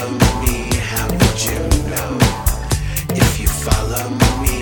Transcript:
follow me, how would you know? If you follow me.